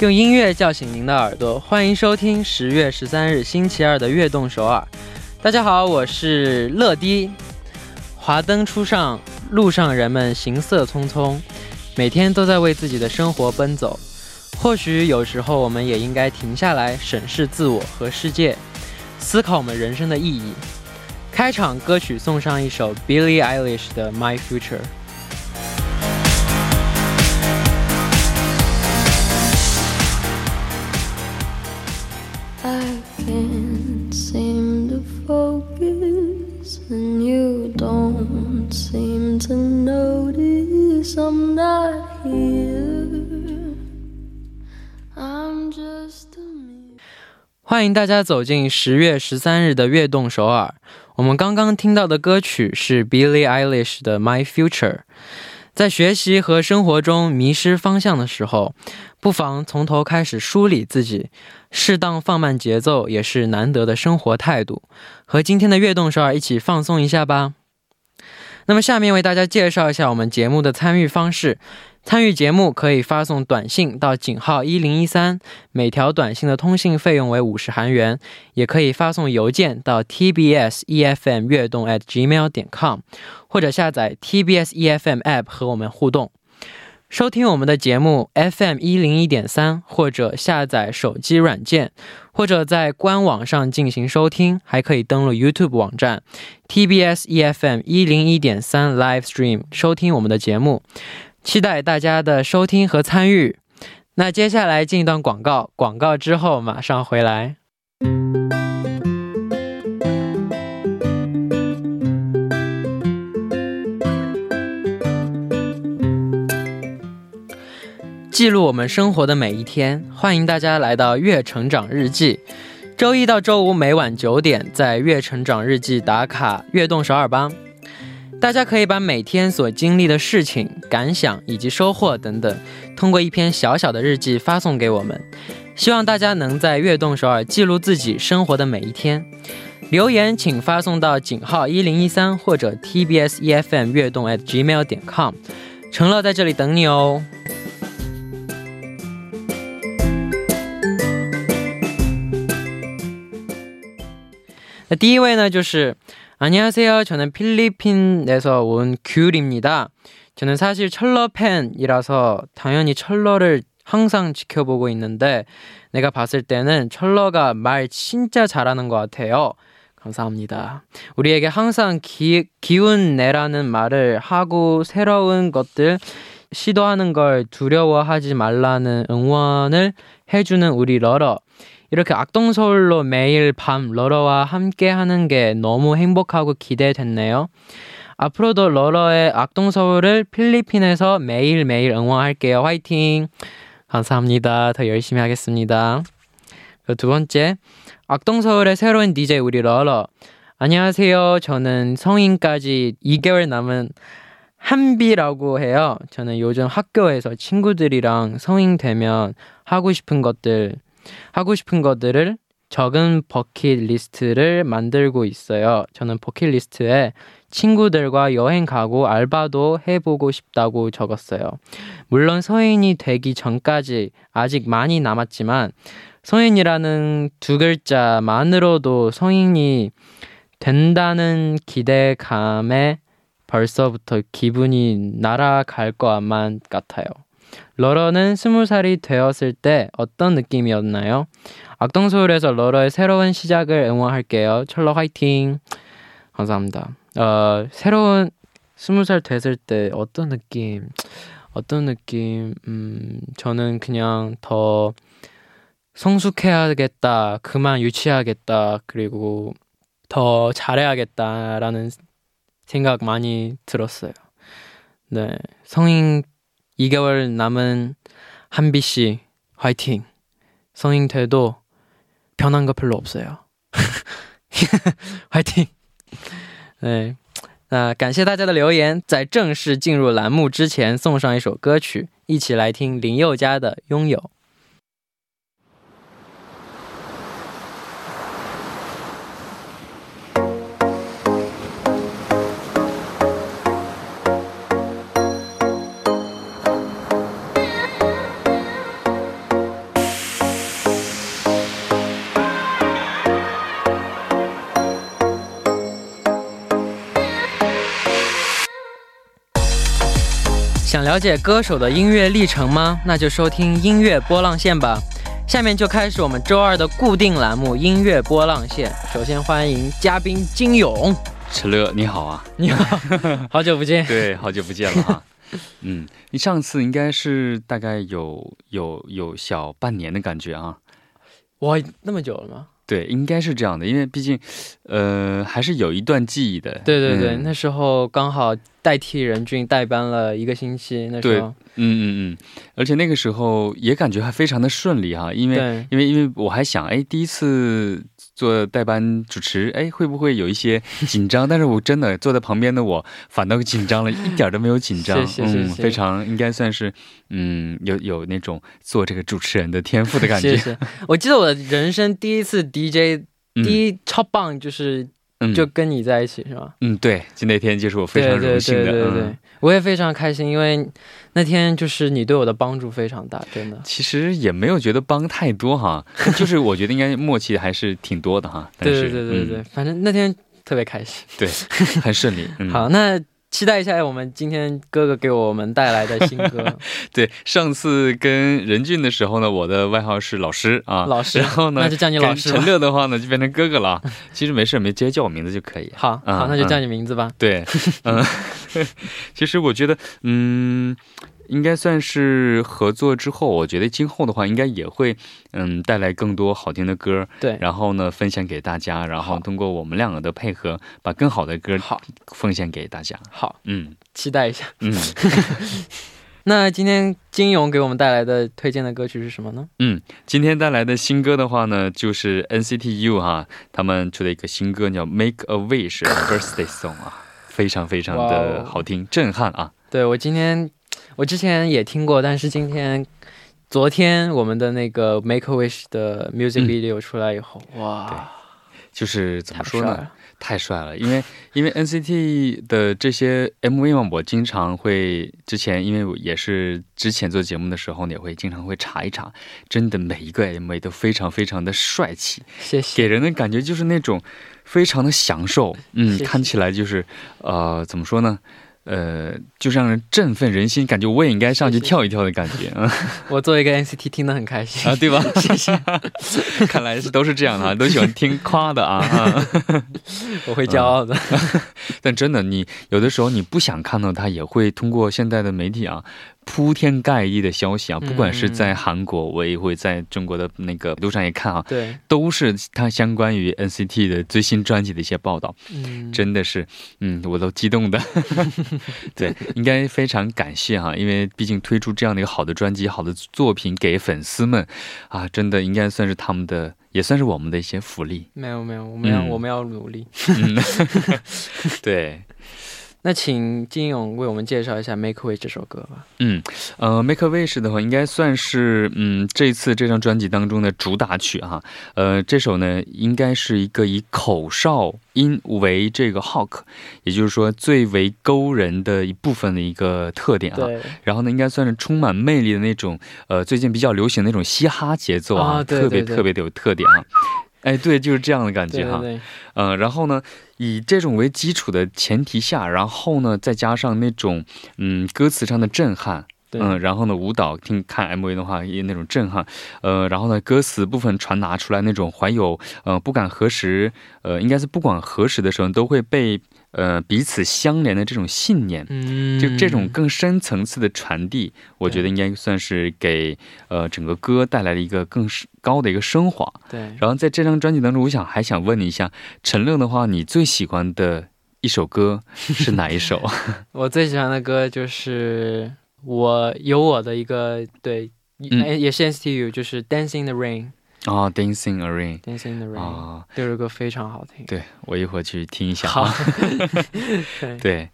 用音乐叫醒您的耳朵，欢迎收听十月十三日星期二的《悦动首尔》。大家好，我是乐迪。华灯初上，路上人们行色匆匆，每天都在为自己的生活奔走。或许有时候我们也应该停下来审视自我和世界，思考我们人生的意义。开场歌曲送上一首 Billie Eilish 的《My Future》。Don't seem to notice I'm not here. I'm just me. 欢迎大家走进十月十三日的悦动首尔。我们刚刚听到的歌曲是 Billie Eilish 的《My Future》。在学习和生活中迷失方向的时候，不妨从头开始梳理自己，适当放慢节奏也是难得的生活态度。和今天的悦动首尔一起放松一下吧。那么，下面为大家介绍一下我们节目的参与方式。参与节目可以发送短信到井号一零一三，每条短信的通信费用为五十韩元；也可以发送邮件到 tbs efm 悦动 at gmail 点 com，或者下载 tbs efm app 和我们互动。收听我们的节目 FM 一零一点三，或者下载手机软件，或者在官网上进行收听，还可以登录 YouTube 网站 tbs efm 一零一点三 Live Stream 收听我们的节目。期待大家的收听和参与。那接下来进一段广告，广告之后马上回来。记录我们生活的每一天，欢迎大家来到《月成长日记》。周一到周五每晚九点，在《月成长日记》打卡《悦动首尔帮》。大家可以把每天所经历的事情、感想以及收获等等，通过一篇小小的日记发送给我们。希望大家能在悦动首尔记录自己生活的每一天。留言请发送到井号一零一三或者 TBS EFM 悦动 at gmail 点 com。成乐在这里等你哦。 第一位呢，就是。 안녕하세요. 저는 필리핀에서 온 귤입니다. 저는 사실 철러 팬이라서 당연히 철러를 항상 지켜보고 있는데 내가 봤을 때는 철러가 말 진짜 잘하는 것 같아요. 감사합니다. 우리에게 항상 기, 기운 내라는 말을 하고 새로운 것들 시도하는 걸 두려워하지 말라는 응원을 해주는 우리 러러. 이렇게 악동서울로 매일 밤 러러와 함께 하는 게 너무 행복하고 기대됐네요. 앞으로도 러러의 악동서울을 필리핀에서 매일매일 응원할게요. 화이팅! 감사합니다. 더 열심히 하겠습니다. 두 번째, 악동서울의 새로운 DJ 우리 러러. 안녕하세요. 저는 성인까지 2개월 남은 한비라고 해요. 저는 요즘 학교에서 친구들이랑 성인 되면 하고 싶은 것들 하고 싶은 것들을 적은 버킷리스트를 만들고 있어요. 저는 버킷리스트에 친구들과 여행 가고 알바도 해보고 싶다고 적었어요. 물론 성인이 되기 전까지 아직 많이 남았지만 성인이라는 두 글자만으로도 성인이 된다는 기대감에 벌써부터 기분이 날아갈 것만 같아요. 러러는 스무 살이 되었을 때 어떤 느낌이었나요? 악동소울에서 러러의 새로운 시작을 응원할게요. 철러 화이팅! 감사합니다. 어, 새로운 스무 살 됐을 때 어떤 느낌? 어떤 느낌? 음, 저는 그냥 더 성숙해야겠다. 그만 유치하겠다. 그리고 더 잘해야겠다라는 생각 많이 들었어요. 네. 성인 2개월 남은 한비 씨 화이팅. 성인 돼도 변한 거 별로 없어요. 화이팅. 네. 那感谢大家的留言，在正式进入栏目之前，送上一首歌曲，一起来听林宥嘉的《拥有》。 想了解歌手的音乐历程吗？那就收听音乐波浪线吧。下面就开始我们周二的固定栏目——音乐波浪线。首先欢迎嘉宾金勇，陈乐，你好啊！你好，好久不见。对，好久不见了哈。嗯，你上次应该是大概有有有小半年的感觉啊。哇，那么久了吗？对，应该是这样的，因为毕竟，呃，还是有一段记忆的。对对对，那时候刚好代替任俊代班了一个星期，那时候。嗯嗯嗯，而且那个时候也感觉还非常的顺利哈，因为因为因为我还想，哎，第一次做代班主持，哎，会不会有一些 紧张？但是我真的坐在旁边的我反倒紧张了，一点都没有紧张，嗯，非常应该算是嗯有有那种做这个主持人的天赋的感觉。我记得我人生第一次 DJ，第一超棒就是。嗯，就跟你在一起是吧？嗯，对，就那天就是我非常荣幸的，对对对，我也非常开心，因为那天就是你对我的帮助非常大，真的。其实也没有觉得帮太多哈，就是我觉得应该默契还是挺多的哈。对对对对对，反正那天特别开心，对，很顺利。好，那。期待一下我们今天哥哥给我们带来的新歌。对，上次跟任俊的时候呢，我的外号是老师啊，老师。然后呢，那就叫你老师。陈乐的话呢，就变成哥哥了。其实没事，没直接叫我名字就可以。好，好，那就叫你名字吧。对，嗯，其实我觉得，嗯。应该算是合作之后，我觉得今后的话，应该也会，嗯，带来更多好听的歌，对，然后呢，分享给大家，然后通过我们两个的配合，把更好的歌好奉献给大家。好，嗯，期待一下。嗯，那今天金勇给我们带来的推荐的歌曲是什么呢？嗯，今天带来的新歌的话呢，就是 NCT U 哈，他们出的一个新歌叫《Make a Wish Birthday Song》啊，非常非常的好听，震撼啊！对我今天。我之前也听过，但是今天、昨天我们的那个《Make a Wish》的 music video 出来以后，哇，就是怎么说呢？太帅了！因为因为 NCT 的这些 MV 嘛，我经常会之前，因为也是之前做节目的时候，也会经常会查一查，真的每一个 MV 都非常非常的帅气，谢谢，给人的感觉就是那种非常的享受，嗯，看起来就是呃，怎么说呢？呃，就让人振奋人心，感觉我也应该上去跳一跳的感觉啊！我作为一个 NCT 听得很开心啊，对吧？谢谢。看来是都是这样的啊，都喜欢听夸的啊。我会骄傲的。但真的，你有的时候你不想看到他，也会通过现在的媒体啊。铺天盖地的消息啊，不管是在韩国，我也会在中国的那个路上也看啊，对，都是他相关于 NCT 的最新专辑的一些报道，嗯，真的是，嗯，我都激动的，对，应该非常感谢哈，因为毕竟推出这样的一个好的专辑、好的作品给粉丝们，啊，真的应该算是他们的，也算是我们的一些福利。没有没有，我们要我们要努力。对。那请金勇为我们介绍一下《Make Wish》这首歌吧。嗯，呃，《Make a Wish》的话，应该算是嗯这次这张专辑当中的主打曲哈。呃，这首呢，应该是一个以口哨音为这个 Hook，也就是说最为勾人的一部分的一个特点啊。然后呢，应该算是充满魅力的那种呃最近比较流行的那种嘻哈节奏啊，特别特别的有特点啊。哎，对，就是这样的感觉哈。嗯，然后呢，以这种为基础的前提下，然后呢，再加上那种嗯歌词上的震撼，嗯，然后呢，舞蹈听看 MV 的话也那种震撼，呃，然后呢，歌词部分传达出来那种怀有呃不敢何时，呃，应该是不管何时的时候都会被。呃，彼此相连的这种信念，嗯，就这种更深层次的传递，我觉得应该算是给呃整个歌带来了一个更高的一个升华。对。然后在这张专辑当中，我想还想问你一下，陈乐的话，你最喜欢的一首歌是哪一首？我最喜欢的歌就是我有我的一个对，嗯也是 S T U，就是《Dancing the Rain》。啊，Dancing the Rain，Dancing the Rain，啊，这首歌非常好听。对我一会儿去听一下。好，对。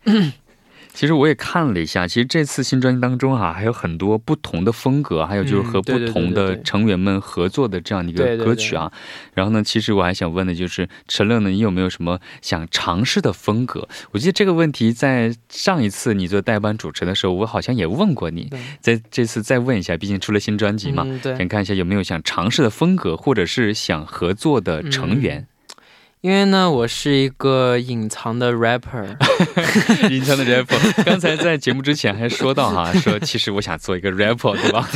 其实我也看了一下，其实这次新专辑当中哈，还有很多不同的风格，还有就是和不同的成员们合作的这样的一个歌曲啊。然后呢，其实我还想问的就是，陈乐呢，你有没有什么想尝试的风格？我记得这个问题在上一次你做代班主持的时候，我好像也问过你，在这次再问一下，毕竟出了新专辑嘛，想看一下有没有想尝试的风格，或者是想合作的成员。因为呢，我是一个隐藏的 rapper，隐藏的 rapper。刚才在节目之前还说到哈，说其实我想做一个 rapper，对吧？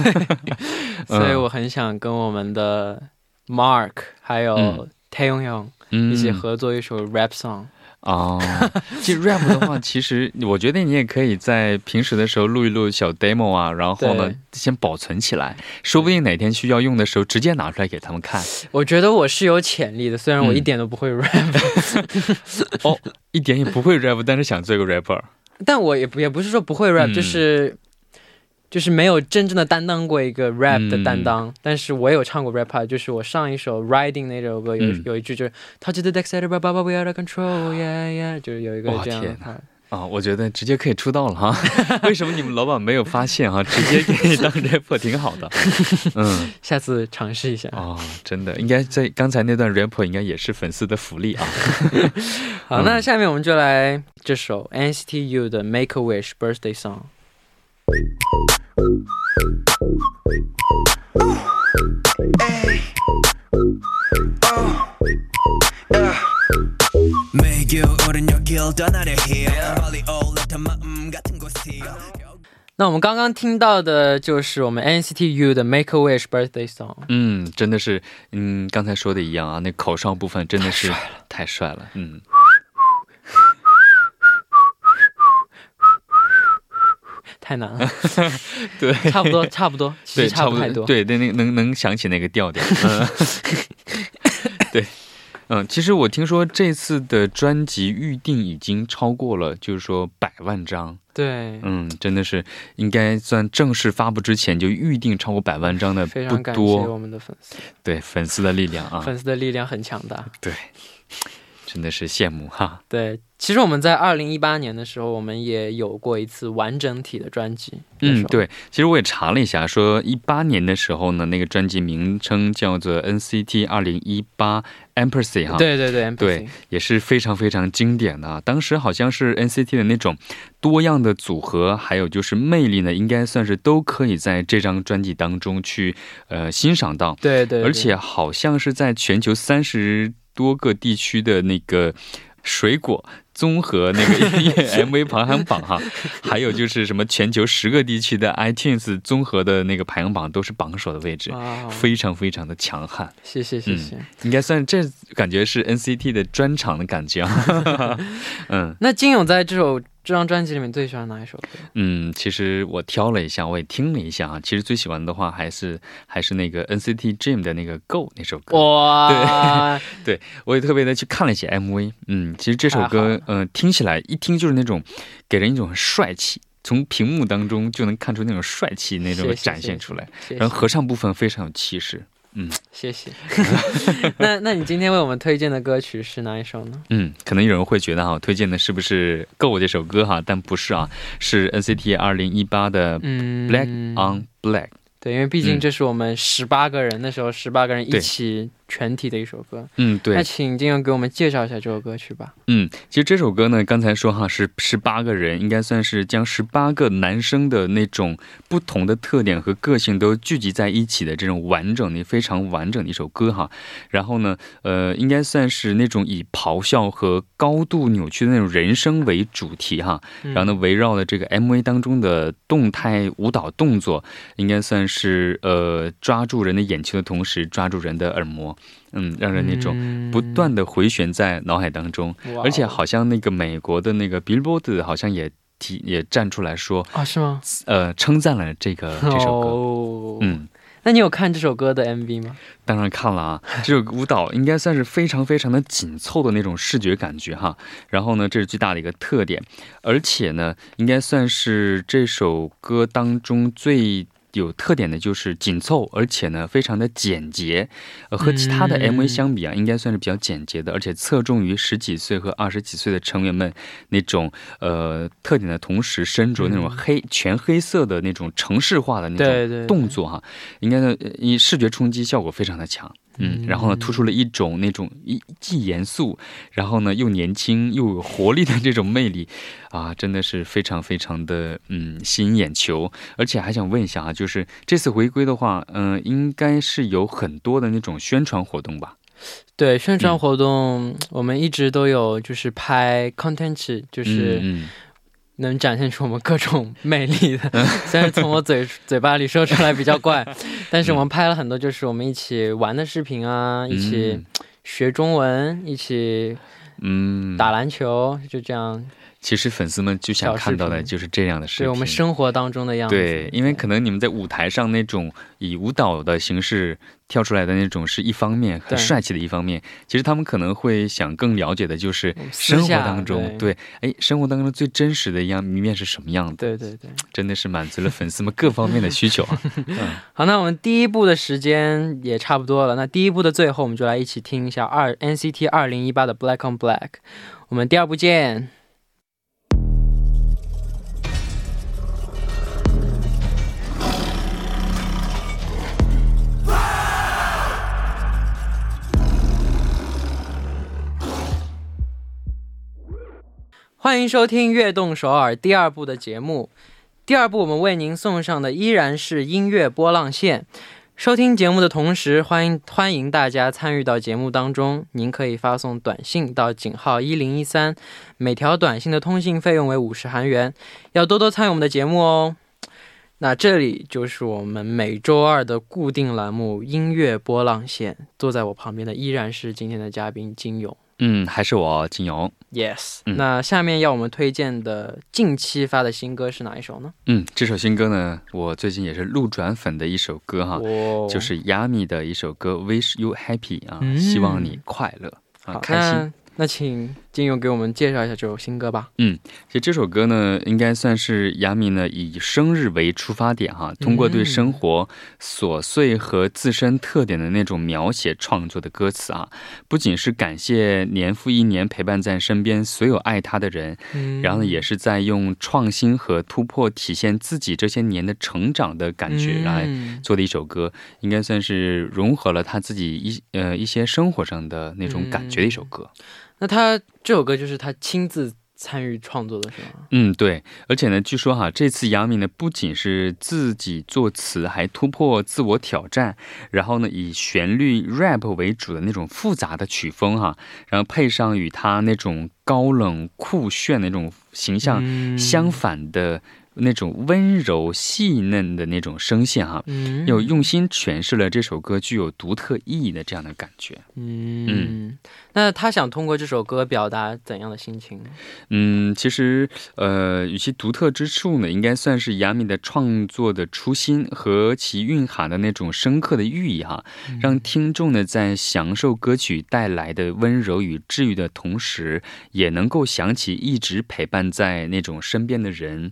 所以我很想跟我们的 Mark 还有 Taeyong 一起合作一首 rap song。哦，其实 rap 的话，其实我觉得你也可以在平时的时候录一录小 demo 啊，然后呢，先保存起来，说不定哪天需要用的时候，直接拿出来给他们看。我觉得我是有潜力的，虽然我一点都不会 rap。哦，一点也不会 rap，但是想做一个 rapper。但我也也不是说不会 rap，就是。就是没有真正的担当过一个 rap 的担当，但是我有唱过 rap，就是我上一首 Riding 那首歌有有一句就是 Touch the deck, set it, blah blah we are the control, yeah yeah，就是有一个这样的。啊，我觉得直接可以出道了哈。为什么你们老板没有发现哈？直接给你当 rap 挺好的。嗯，下次尝试一下。哦，真的，应该在刚才那段 rap 应该也是粉丝的福利啊。好，那下面我们就来这首 NCT U 的 Make a Wish Birthday Song。那我们刚刚听到的就是我们 NCT U 的 Make a Wish Birthday Song。嗯，真的是，嗯，刚才说的一样啊，那口哨部分真的是太帅了，嗯。太难了，对，差不多，差不多，其实差不太多，对，那那能能想起那个调调，嗯，对，嗯，其实我听说这次的专辑预定已经超过了，就是说百万张，对，嗯，真的是应该算正式发布之前就预定超过百万张的，非常感谢我们的粉丝，对，粉丝的力量啊，粉丝的力量很强大，对。真的是羡慕哈！对，其实我们在二零一八年的时候，我们也有过一次完整体的专辑。嗯，对，其实我也查了一下，说一八年的时候呢，那个专辑名称叫做 NCT 二零一八 Empress 哈。对对对，对，也是非常非常经典的。当时好像是 NCT 的那种多样的组合，还有就是魅力呢，应该算是都可以在这张专辑当中去呃欣赏到。对对，而且好像是在全球三十。多个地区的那个水果综合那个音乐 MV 排行榜哈，还有就是什么全球十个地区的 iTunes 综合的那个排行榜都是榜首的位置，非常非常的强悍。谢谢谢谢，应该算这感觉是 NCT 的专场的感觉啊。嗯，那金勇在这首。这张专辑里面最喜欢哪一首歌？嗯，其实我挑了一下，我也听了一下啊。其实最喜欢的话还是还是那个 NCT Dream 的那个 Go 那首歌。哇，对，对我也特别的去看了一些 MV。嗯，其实这首歌，嗯，听起来一听就是那种给人一种很帅气，从屏幕当中就能看出那种帅气那种展现出来。然后合唱部分非常有气势。嗯，谢谢。那那你今天为我们推荐的歌曲是哪一首呢？嗯，可能有人会觉得哈，推荐的是不是《Go》这首歌哈？但不是啊，是 NCT 二零一八的《Black on Black》。对，因为毕竟这是我们十八个人的时候，十八个人一起全体的一首歌。嗯，对。那请金勇给我们介绍一下这首歌曲吧。嗯，其实这首歌呢，刚才说哈是十八个人，应该算是将十八个男生的那种不同的特点和个性都聚集在一起的这种完整的、非常完整的一首歌哈。然后呢，呃，应该算是那种以咆哮和高度扭曲的那种人声为主题哈。然后呢，围绕了这个 MV 当中的动态舞蹈动作，应该算是。是呃，抓住人的眼球的同时，抓住人的耳膜，嗯，让人那种不断的回旋在脑海当中，而且好像那个美国的那个 Billboard 好像也提也站出来说啊，是吗？呃，称赞了这个这首歌，嗯。那你有看这首歌的 MV 吗？当然看了啊，这首舞蹈应该算是非常非常的紧凑的那种视觉感觉哈。然后呢，这是最大的一个特点，而且呢，应该算是这首歌当中最。有特点的就是紧凑，而且呢非常的简洁，呃和其他的 MV 相比啊，应该算是比较简洁的，而且侧重于十几岁和二十几岁的成员们那种呃特点的同时，身着那种黑全黑色的那种城市化的那种动作哈，应该呢以视觉冲击效果非常的强。嗯，然后呢，突出了一种那种一既严肃，然后呢又年轻又有活力的这种魅力，啊，真的是非常非常的嗯吸引眼球。而且还想问一下啊，就是这次回归的话，嗯，应该是有很多的那种宣传活动吧？对宣传活动，我们一直都有就是拍 content，就是能展现出我们各种魅力的。虽然从我嘴嘴巴里说出来比较怪，但是我们拍了很多，就是我们一起玩的视频啊，一起学中文，一起嗯打篮球，就这样。其实粉丝们就想看到的就是这样的视频，对我们生活当中的样子。对，因为可能你们在舞台上那种以舞蹈的形式跳出来的那种是一方面，很帅气的一方面。其实他们可能会想更了解的就是生活当中，对，哎，生活当中最真实的一样一面是什么样的？对对对，真的是满足了粉丝们各方面的需求啊。好，那我们第一部的时间也差不多了。那第一部的最后，我们就来一起听一下二 NCT 二零一八的 Black on Black。我们第二部见。欢迎收听《悦动首尔》第二部的节目。第二部我们为您送上的依然是音乐波浪线。收听节目的同时，欢迎欢迎大家参与到节目当中。您可以发送短信到井号一零一三，每条短信的通信费用为五十韩元。要多多参与我们的节目哦。那这里就是我们每周二的固定栏目《音乐波浪线》。坐在我旁边的依然是今天的嘉宾金勇。嗯，还是我金勇。Yes，那下面要我们推荐的近期发的新歌是哪一首呢？嗯，这首新歌呢，我最近也是路转粉的一首歌哈，就是 Yami 的一首歌《Wish You Happy》啊，希望你快乐啊，开心。那请金勇给我们介绍一下这首新歌吧。嗯，其实这首歌呢，应该算是亚米呢以生日为出发点哈，通过对生活琐碎和自身特点的那种描写创作的歌词啊，不仅是感谢年复一年陪伴在身边所有爱他的人，然后呢，也是在用创新和突破体现自己这些年的成长的感觉来做的一首歌，应该算是融合了他自己一呃一些生活上的那种感觉的一首歌。那他这首歌就是他亲自参与创作的是吗？嗯，对。而且呢，据说哈，这次杨幂呢不仅是自己作词，还突破自我挑战，然后呢以旋律 rap 为主的那种复杂的曲风哈，然后配上与他那种高冷酷炫的那种形象相反的。那种温柔细嫩的那种声线哈，又用心诠释了这首歌具有独特意义的这样的感觉。嗯，那他想通过这首歌表达怎样的心情？嗯，其实呃，与其独特之处呢，应该算是雅米的创作的初心和其蕴含的那种深刻的寓意哈，让听众呢在享受歌曲带来的温柔与治愈的同时，也能够想起一直陪伴在那种身边的人。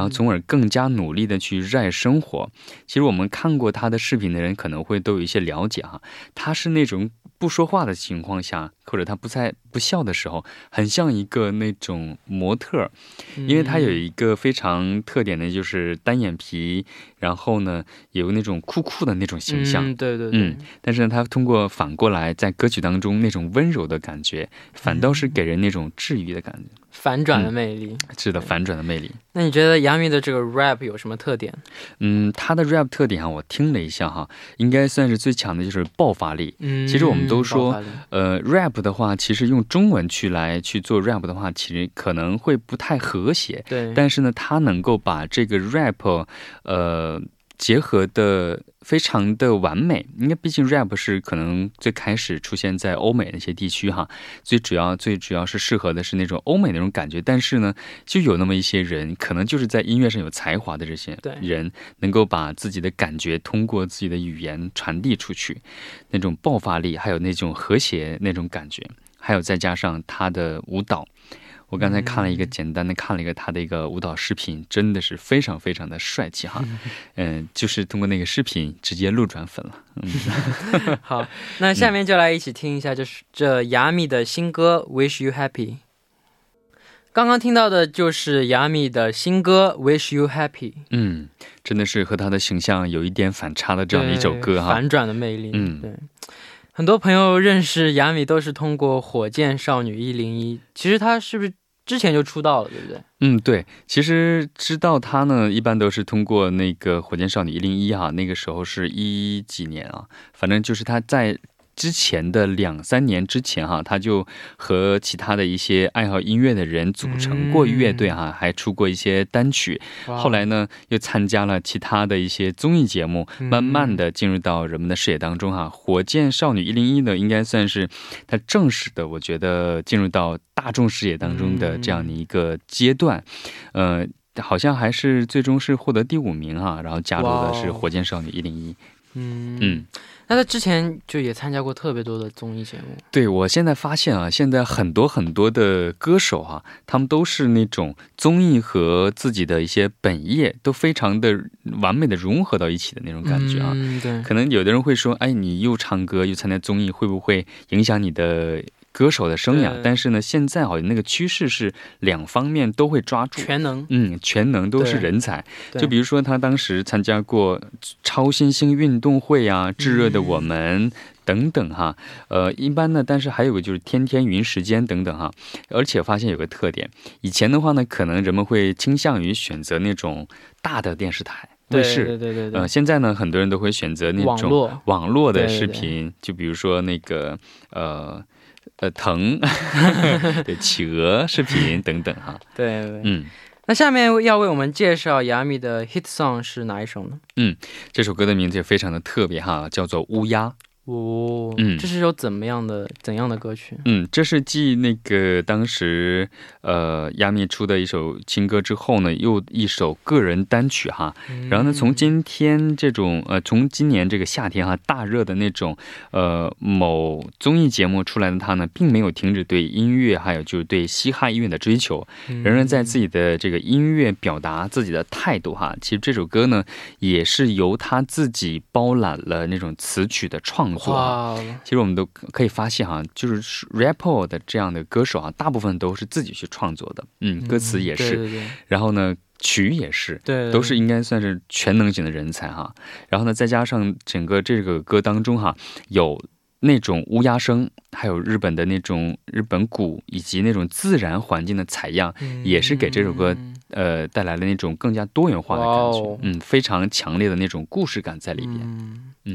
然后，从而更加努力的去热爱生活。其实，我们看过他的视频的人，可能会都有一些了解哈。他是那种不说话的情况下，或者他不在不笑的时候，很像一个那种模特，因为他有一个非常特点的，就是单眼皮，然后呢，有那种酷酷的那种形象。对对对。嗯，但是呢，他通过反过来在歌曲当中那种温柔的感觉，反倒是给人那种治愈的感觉。反转的魅力，是的，反转的魅力。那你觉得杨幂的这个 rap 有什么特点？嗯，她的 rap 特点啊，我听了一下哈，应该算是最强的就是爆发力。嗯，其实我们都说，呃，rap 的话，其实用中文去来去做 rap 的话，其实可能会不太和谐。对，但是呢，他能够把这个 rap，呃。结合的非常的完美，因为毕竟 rap 是可能最开始出现在欧美那些地区哈，最主要最主要是适合的是那种欧美那种感觉。但是呢，就有那么一些人，可能就是在音乐上有才华的这些人，能够把自己的感觉通过自己的语言传递出去，那种爆发力，还有那种和谐那种感觉，还有再加上他的舞蹈。我刚才看了一个简单的看了一个他的一个舞蹈视频，真的是非常非常的帅气哈，嗯，就是通过那个视频直接路转粉了。嗯，好，那下面就来一起听一下，就是这雅米的新歌《Wish You Happy》。刚刚听到的就是雅米的新歌《Wish You Happy》。嗯，真的是和他的形象有一点反差的这样的一首歌哈，反转的魅力。嗯，对。很多朋友认识雅米都是通过《火箭少女一零一》，其实她是不是？之前就出道了，对不对？嗯，对。其实知道他呢，一般都是通过那个《火箭少女一零一》哈，那个时候是一几年啊，反正就是他在。之前的两三年之前哈，他就和其他的一些爱好音乐的人组成过乐队哈，还出过一些单曲。后来呢，又参加了其他的一些综艺节目，慢慢的进入到人们的视野当中哈。火箭少女一零一呢，应该算是他正式的，我觉得进入到大众视野当中的这样的一个阶段，呃。好像还是最终是获得第五名哈，然后加入的是火箭少女一零一。嗯嗯，那他之前就也参加过特别多的综艺节目。对，我现在发现啊，现在很多很多的歌手哈，他们都是那种综艺和自己的一些本业都非常的完美的融合到一起的那种感觉啊。嗯，对。可能有的人会说，哎，你又唱歌又参加综艺，会不会影响你的？歌手的生涯，但是呢，现在好像那个趋势是两方面都会抓住，全能，嗯，全能都是人才。就比如说他当时参加过超新星运动会啊、炙热的我们等等哈，呃，一般呢，但是还有个就是天天云时间等等哈，而且发现有个特点，以前的话呢，可能人们会倾向于选择那种大的电视台。卫视，对对对对，呃，现在呢，很多人都会选择那种网络。的视频，就比如说那个呃。呃，疼，对，企鹅视频等等哈。对，嗯，那下面要为我们介绍雅米的 hit song 是哪一首呢？嗯，这首歌的名字也非常的特别哈，叫做《乌鸦》。哦，嗯，这是首怎么样的怎样的歌曲？嗯，这是继那个当时呃亚米出的一首情歌之后呢，又一首个人单曲哈。然后呢，从今天这种呃，从今年这个夏天哈大热的那种呃某综艺节目出来的他呢，并没有停止对音乐还有就是对嘻哈音乐的追求，仍然在自己的这个音乐表达自己的态度哈。其实这首歌呢，也是由他自己包揽了那种词曲的创。哇，其实我们都可以发现哈，就是 rapper 的这样的歌手啊，大部分都是自己去创作的，嗯，歌词也是，然后呢，曲也是，对，都是应该算是全能型的人才哈。然后呢，再加上整个这个歌当中哈，有那种乌鸦声，还有日本的那种日本鼓，以及那种自然环境的采样，也是给这首歌呃带来了那种更加多元化的感觉，嗯，非常强烈的那种故事感在里边，嗯。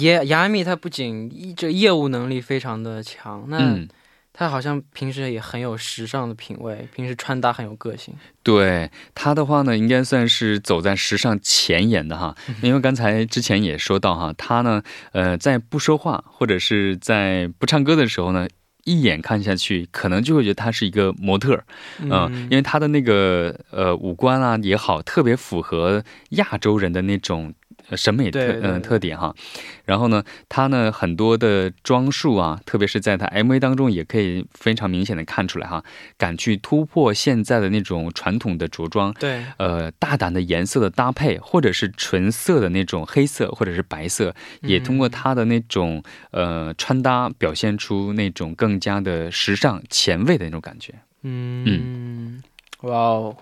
雅雅米他不仅这业务能力非常的强，那他好像平时也很有时尚的品味，平时穿搭很有个性。对他的话呢，应该算是走在时尚前沿的哈。因为刚才之前也说到哈，他呢，呃，在不说话或者是在不唱歌的时候呢，一眼看下去，可能就会觉得他是一个模特，嗯，因为他的那个呃五官啊也好，特别符合亚洲人的那种。审美特嗯特点哈，然后呢，他呢很多的装束啊，特别是在他 MV 当中，也可以非常明显的看出来哈，敢去突破现在的那种传统的着装，对，呃，大胆的颜色的搭配，或者是纯色的那种黑色或者是白色，也通过他的那种呃穿搭表现出那种更加的时尚前卫的那种感觉。嗯嗯，哇哦。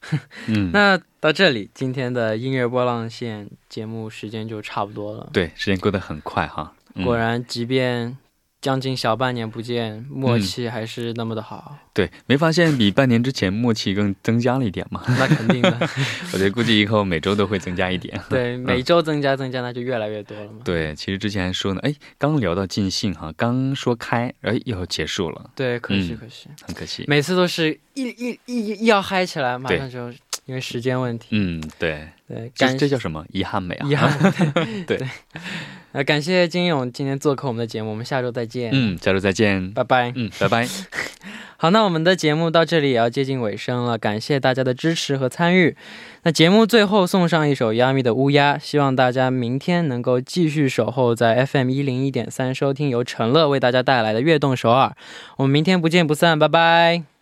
嗯，那到这里，今天的音乐波浪线节目时间就差不多了。对，时间过得很快哈。果然，即便。将近小半年不见，默契还是那么的好。对，没发现比半年之前默契更增加了一点吗？那肯定的，我觉得估计以后每周都会增加一点。对，每周增加增加，那就越来越多了嘛。对，其实之前还说呢，哎，刚聊到尽兴哈，刚说开，哎，又结束了。对，可惜可惜，很可惜。每次都是一一一一要嗨起来，马上就因为时间问题。嗯，对对，这这叫什么？遗憾美啊！遗憾。对。呃，感谢金勇今天做客我们的节目，我们下周再见。嗯，下周再见，拜拜。嗯，拜拜。好，那我们的节目到这里也要接近尾声了，感谢大家的支持和参与。那节目最后送上一首 Yami 的乌鸦，希望大家明天能够继续守候在 FM 一零一点三，收听由陈乐为大家带来的悦动首尔。我们明天不见不散，拜拜。